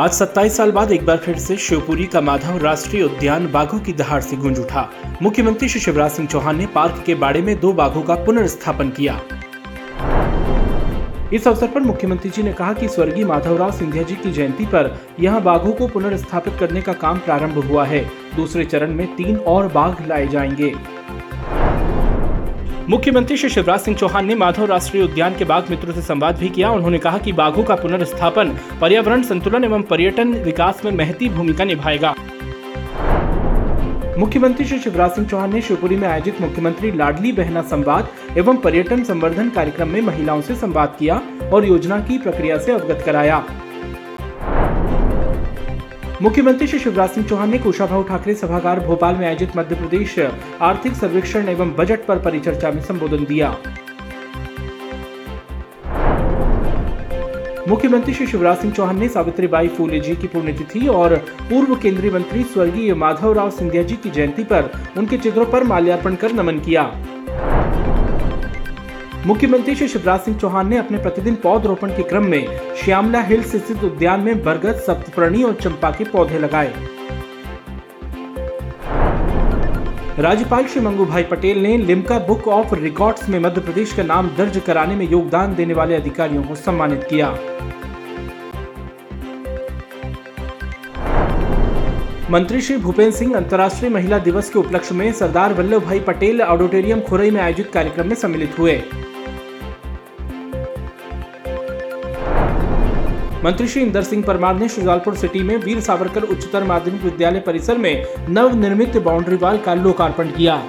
आज 27 साल बाद एक बार फिर से शिवपुरी का माधव राष्ट्रीय उद्यान बाघों की दहाड़ से गूंज उठा। मुख्यमंत्री श्री शिवराज सिंह चौहान ने पार्क के बाड़े में दो बाघों का पुनर्स्थापन किया। इस अवसर पर मुख्यमंत्री जी ने कहा कि स्वर्गीय माधवराव सिंधिया जी की जयंती पर यहाँ बाघों को पुनर्स्थापित करने का काम प्रारंभ हुआ है। दूसरे चरण में तीन और बाघ लाए जाएँगे। मुख्यमंत्री श्री शिवराज सिंह चौहान ने माधव राष्ट्रीय उद्यान के बाघ मित्रों से संवाद भी किया। उन्होंने कहा कि बाघों का पुनर्स्थापन, पर्यावरण संतुलन एवं पर्यटन विकास में महती भूमिका निभाएगा। मुख्यमंत्री श्री शिवराज सिंह चौहान ने शिवपुरी में आयोजित मुख्यमंत्री लाडली बहना संवाद एवं पर्यटन संवर्धन कार्यक्रम में महिलाओं से संवाद किया और योजना की प्रक्रिया से अवगत कराया। मुख्यमंत्री श्री शिवराज सिंह चौहान ने कुशाभाऊ ठाकरे सभागार भोपाल में आयोजित मध्य प्रदेश आर्थिक सर्वेक्षण एवं बजट पर परिचर्चा में संबोधन दिया। मुख्यमंत्री श्री शिवराज सिंह चौहान ने सावित्रीबाई फूले जी की पुण्यतिथि और पूर्व केंद्रीय मंत्री स्वर्गीय माधवराव सिंधिया जी की जयंती पर उनके चित्रों पर माल्यार्पण कर नमन किया। मुख्यमंत्री श्री शिवराज सिंह चौहान ने अपने प्रतिदिन पौधरोपण के क्रम में श्यामला हिल्स स्थित उद्यान में बरगद, सप्तप्रणी और चंपा के पौधे लगाए। राज्यपाल श्री मंगू भाई पटेल ने लिम्का बुक ऑफ़ रिकॉर्ड्स में मध्य प्रदेश का नाम दर्ज कराने में योगदान देने वाले अधिकारियों को सम्मानित किया। मंत्री श्री भूपेंद्र सिंह अंतर्राष्ट्रीय महिला दिवस के उपलक्ष्य में सरदार वल्लभ भाई पटेल ऑडिटोरियम खुरई में आयोजित कार्यक्रम में सम्मिलित हुए। मंत्री श्री इंदर सिंह परमार ने शुजालपुर सिटी में वीर सावरकर उच्चतर माध्यमिक विद्यालय परिसर में नव निर्मित बाउंड्री वाल का लोकार्पण किया।